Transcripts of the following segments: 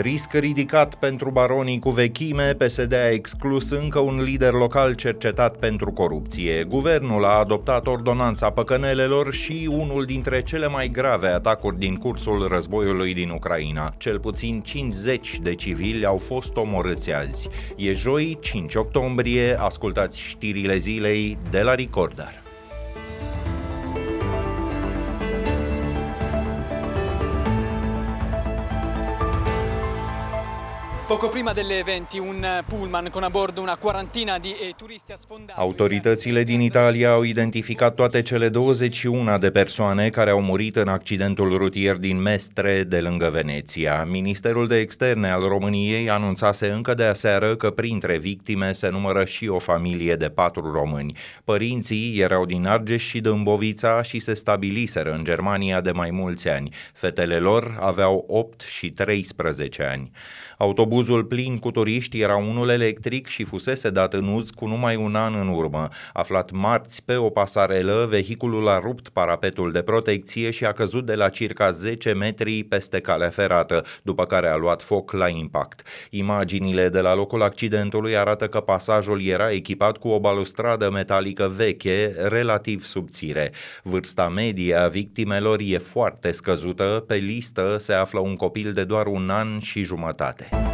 Risc ridicat pentru baronii cu vechime, PSD a exclus încă un lider local cercetat pentru corupție. Guvernul a adoptat ordonanța păcănelelor și unul dintre cele mai grave atacuri din cursul războiului din Ucraina. Cel puțin 50 de civili au fost omorâți azi. E joi, 5 octombrie, ascultați știrile zilei de la Recorder. Poco prima delle 20 un pullman con a bordo una quarantina di eh, turisti ha sfondato. Autoritățile din Italia au identificat toate cele 21 de persoane care au murit în accidentul rutier din Mestre de lângă Veneția. Ministerul de Externe al României anunțase încă de aseară că printre victime se numără și o familie de patru români. Părinții erau din Argeș și Dâmbovița și se stabiliseră în Germania de mai mulți ani. Fetele lor aveau 8 și 13 ani. Autobuzul plin cu turiști era unul electric și fusese dat în uz cu numai un an în urmă. Aflat marți pe o pasarelă, vehiculul a rupt parapetul de protecție și a căzut de la circa 10 metri peste calea ferată, după care a luat foc la impact. Imaginile de la locul accidentului arată că pasajul era echipat cu o balustradă metalică veche, relativ subțire. Vârsta medie a victimelor e foarte scăzută, pe listă se află un copil de doar un an și jumătate.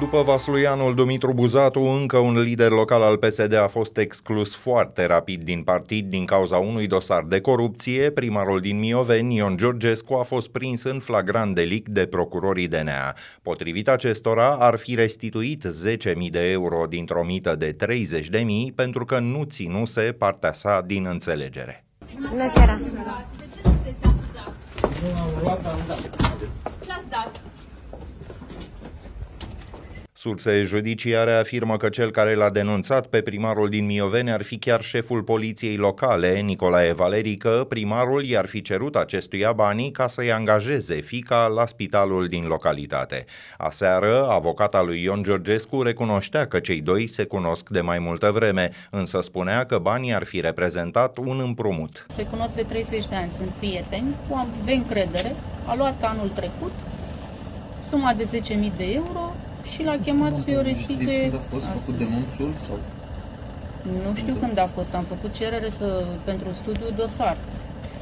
După Vasluianul Dumitru Buzatu, încă un lider local al PSD a fost exclus foarte rapid din partid din cauza unui dosar de corupție. Primarul din Mioveni, Ion Georgescu, a fost prins în flagrant delict de procurorii DNA. Potrivit acestora, ar fi restituit 10.000 de euro dintr-o mită de 30.000 pentru că nu ținuse partea sa din înțelegere. Bună seara! Ce-ați Surse judiciare afirmă că cel care l-a denunțat pe primarul din Mioveni ar fi chiar șeful poliției locale, Nicolae Valerică. Primarul i-ar fi cerut acestuia banii ca să-i angajeze fica la spitalul din localitate. Aseară, avocata lui Ion Georgescu recunoștea că cei doi se cunosc de mai multă vreme, însă spunea că banii ar fi reprezentat un împrumut. Se cunosc de 30 de ani, sunt prieteni, cu am de încredere, a luat anul trecut suma de 10.000 de euro și l-a chemat să-i o restituie. Știți când a fost făcut denunțul? Sau? Nu știu când a fost, am făcut cerere să, pentru studiu dosar.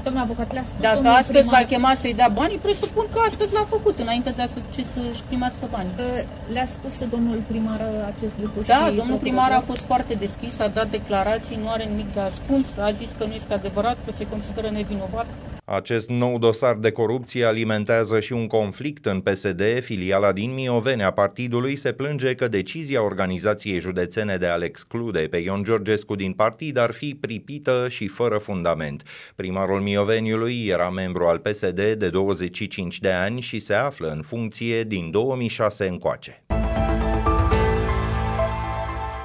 Domnul avocat, le-a spus Dacă domnul astăzi primar, l-a chemat să-i dea banii, presupun că astăzi l-a făcut, înainte de a să, ce să-și primească banii. uh, Le-a spus domnul primar uh, acest lucru Da, și domnul procurorul? primar a fost foarte deschis, a dat declarații, nu are nimic de ascuns, a zis că nu este adevărat, că se consideră nevinovat. Acest nou dosar de corupție alimentează și un conflict în PSD. Filiala din Mioveni a partidului se plânge că decizia organizației județene de a-l exclude pe Ion Georgescu din partid ar fi pripită și fără fundament. Primarul Mioveniului era membru al PSD de 25 de ani și se află în funcție din 2006 încoace.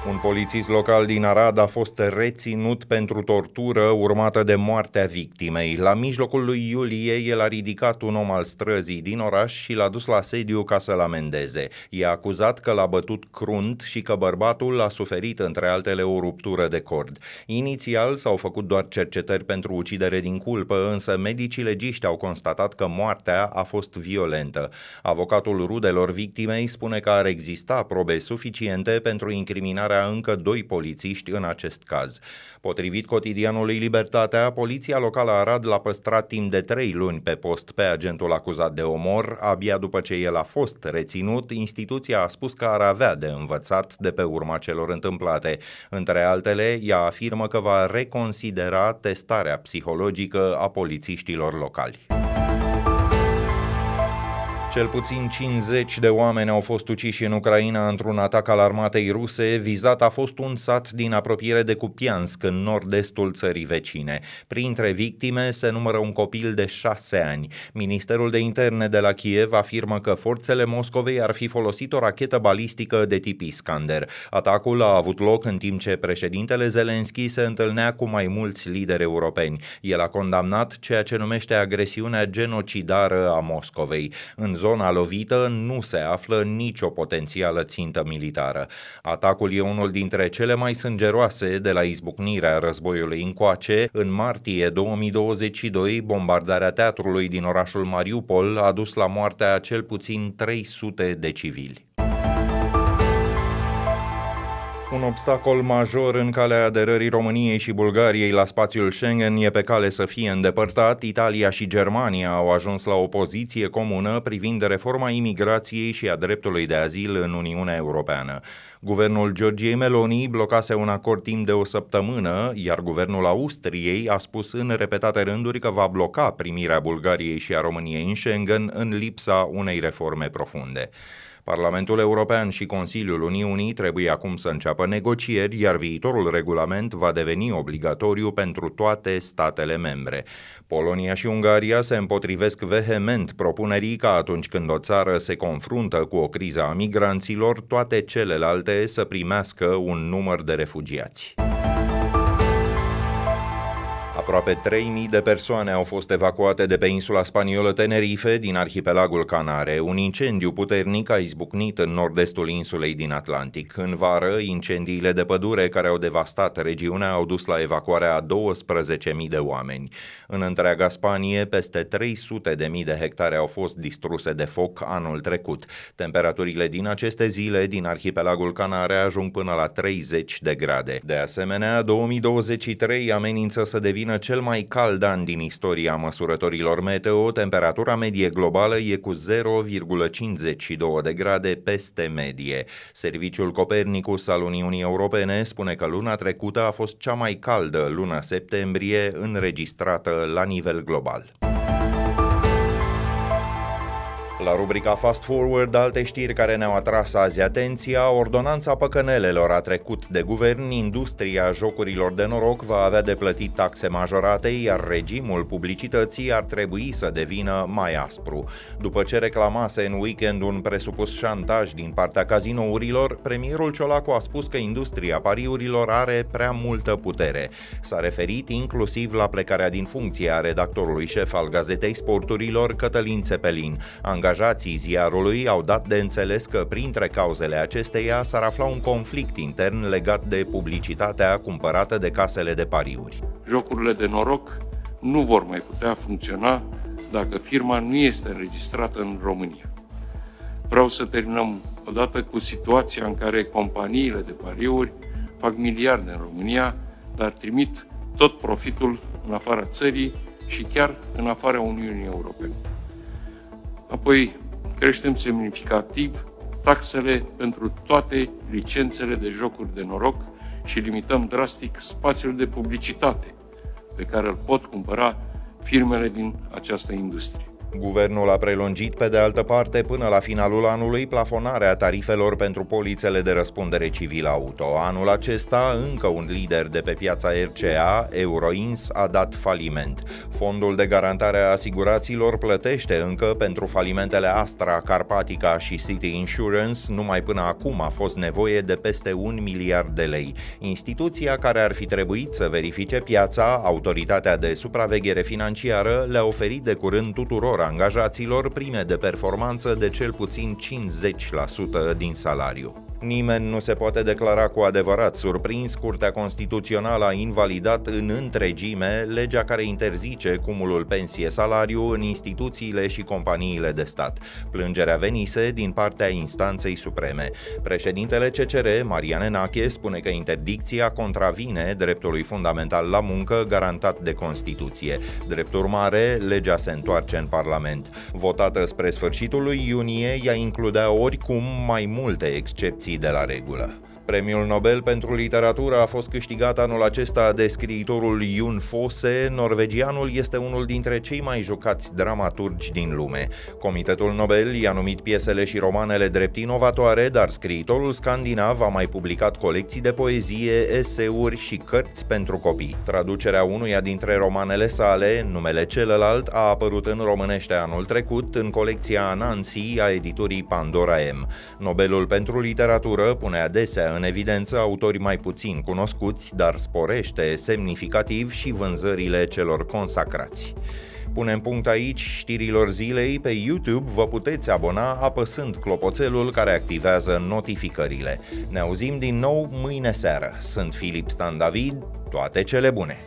Un polițist local din Arad a fost reținut pentru tortură urmată de moartea victimei. La mijlocul lui iulie, el a ridicat un om al străzii din oraș și l-a dus la sediu ca să-l amendeze. E acuzat că l-a bătut crunt și că bărbatul a suferit, între altele, o ruptură de cord. Inițial s-au făcut doar cercetări pentru ucidere din culpă, însă medicii legiști au constatat că moartea a fost violentă. Avocatul rudelor victimei spune că ar exista probe suficiente pentru incriminarea încă doi polițiști în acest caz. Potrivit cotidianului Libertatea, poliția locală Arad l-a păstrat timp de trei luni pe post pe agentul acuzat de omor. Abia după ce el a fost reținut, instituția a spus că ar avea de învățat de pe urma celor întâmplate. Între altele, ea afirmă că va reconsidera testarea psihologică a polițiștilor locali. Cel puțin 50 de oameni au fost uciși în Ucraina într-un atac al armatei ruse. Vizat a fost un sat din apropiere de Kupiansk, în nord-estul țării vecine. Printre victime se numără un copil de 6 ani. Ministerul de interne de la Kiev afirmă că forțele Moscovei ar fi folosit o rachetă balistică de tip Iskander. Atacul a avut loc în timp ce președintele Zelensky se întâlnea cu mai mulți lideri europeni. El a condamnat ceea ce numește agresiunea genocidară a Moscovei. În zona lovită nu se află nicio potențială țintă militară. Atacul e unul dintre cele mai sângeroase de la izbucnirea războiului încoace. În martie 2022, bombardarea teatrului din orașul Mariupol a dus la moartea cel puțin 300 de civili. Un obstacol major în calea aderării României și Bulgariei la spațiul Schengen e pe cale să fie îndepărtat. Italia și Germania au ajuns la o poziție comună privind reforma imigrației și a dreptului de azil în Uniunea Europeană. Guvernul Georgiei Meloni blocase un acord timp de o săptămână, iar guvernul Austriei a spus în repetate rânduri că va bloca primirea Bulgariei și a României în Schengen în lipsa unei reforme profunde. Parlamentul European și Consiliul Uniunii trebuie acum să înceapă negocieri, iar viitorul regulament va deveni obligatoriu pentru toate statele membre. Polonia și Ungaria se împotrivesc vehement propunerii ca atunci când o țară se confruntă cu o criză a migranților, toate celelalte să primească un număr de refugiați. Aproape 3.000 de persoane au fost evacuate de pe insula spaniolă Tenerife din arhipelagul Canare. Un incendiu puternic a izbucnit în nord-estul insulei din Atlantic. În vară, incendiile de pădure care au devastat regiunea au dus la evacuarea a 12.000 de oameni. În întreaga Spanie, peste 300.000 de hectare au fost distruse de foc anul trecut. Temperaturile din aceste zile din arhipelagul Canare ajung până la 30 de grade. De asemenea, 2023 amenință să devină cel mai cald an din istoria măsurătorilor meteo, temperatura medie globală e cu 0,52 de grade peste medie. Serviciul Copernicus al Uniunii Europene spune că luna trecută a fost cea mai caldă lună septembrie înregistrată la nivel global. La rubrica Fast Forward, alte știri care ne-au atras azi atenția, ordonanța păcănelelor a trecut de guvern, industria jocurilor de noroc va avea de plătit taxe majorate, iar regimul publicității ar trebui să devină mai aspru. După ce reclamase în weekend un presupus șantaj din partea cazinourilor, premierul Ciolacu a spus că industria pariurilor are prea multă putere. S-a referit inclusiv la plecarea din funcție a redactorului șef al Gazetei Sporturilor, Cătălin Țepelin, Angajații ziarului au dat de înțeles că printre cauzele acesteia s-ar afla un conflict intern legat de publicitatea cumpărată de casele de pariuri. Jocurile de noroc nu vor mai putea funcționa dacă firma nu este înregistrată în România. Vreau să terminăm odată cu situația în care companiile de pariuri fac miliarde în România, dar trimit tot profitul în afara țării și chiar în afara Uniunii Europene. Apoi creștem semnificativ taxele pentru toate licențele de jocuri de noroc și limităm drastic spațiul de publicitate pe care îl pot cumpăra firmele din această industrie. Guvernul a prelungit pe de altă parte până la finalul anului plafonarea tarifelor pentru polițele de răspundere civil auto. Anul acesta, încă un lider de pe piața RCA, Euroins, a dat faliment. Fondul de garantare a asigurațiilor plătește încă pentru falimentele Astra, Carpatica și City Insurance, numai până acum a fost nevoie de peste un miliard de lei. Instituția care ar fi trebuit să verifice piața, Autoritatea de Supraveghere Financiară, le-a oferit de curând tuturor tuturor angajaților prime de performanță de cel puțin 50% din salariu. Nimeni nu se poate declara cu adevărat surprins, Curtea Constituțională a invalidat în întregime legea care interzice cumulul pensie-salariu în instituțiile și companiile de stat. Plângerea venise din partea instanței supreme. Președintele CCR, Marian Nache, spune că interdicția contravine dreptului fundamental la muncă garantat de Constituție. Drept urmare, legea se întoarce în Parlament. Votată spre sfârșitul lui iunie, ea includea oricum mai multe excepții excepții de la regulă. Premiul Nobel pentru literatură a fost câștigat anul acesta de scriitorul Jun Fosse. Norvegianul este unul dintre cei mai jucați dramaturgi din lume. Comitetul Nobel i-a numit piesele și romanele drept inovatoare, dar scriitorul scandinav a mai publicat colecții de poezie, eseuri și cărți pentru copii. Traducerea unuia dintre romanele sale, numele celălalt, a apărut în românește anul trecut în colecția Nancy a editurii Pandora M. Nobelul pentru literatură pune adesea în evidență autori mai puțin cunoscuți, dar sporește semnificativ și vânzările celor consacrați. Punem punct aici știrilor zilei. Pe YouTube vă puteți abona apăsând clopoțelul care activează notificările. Ne auzim din nou mâine seară. Sunt Filip Stan David, toate cele bune!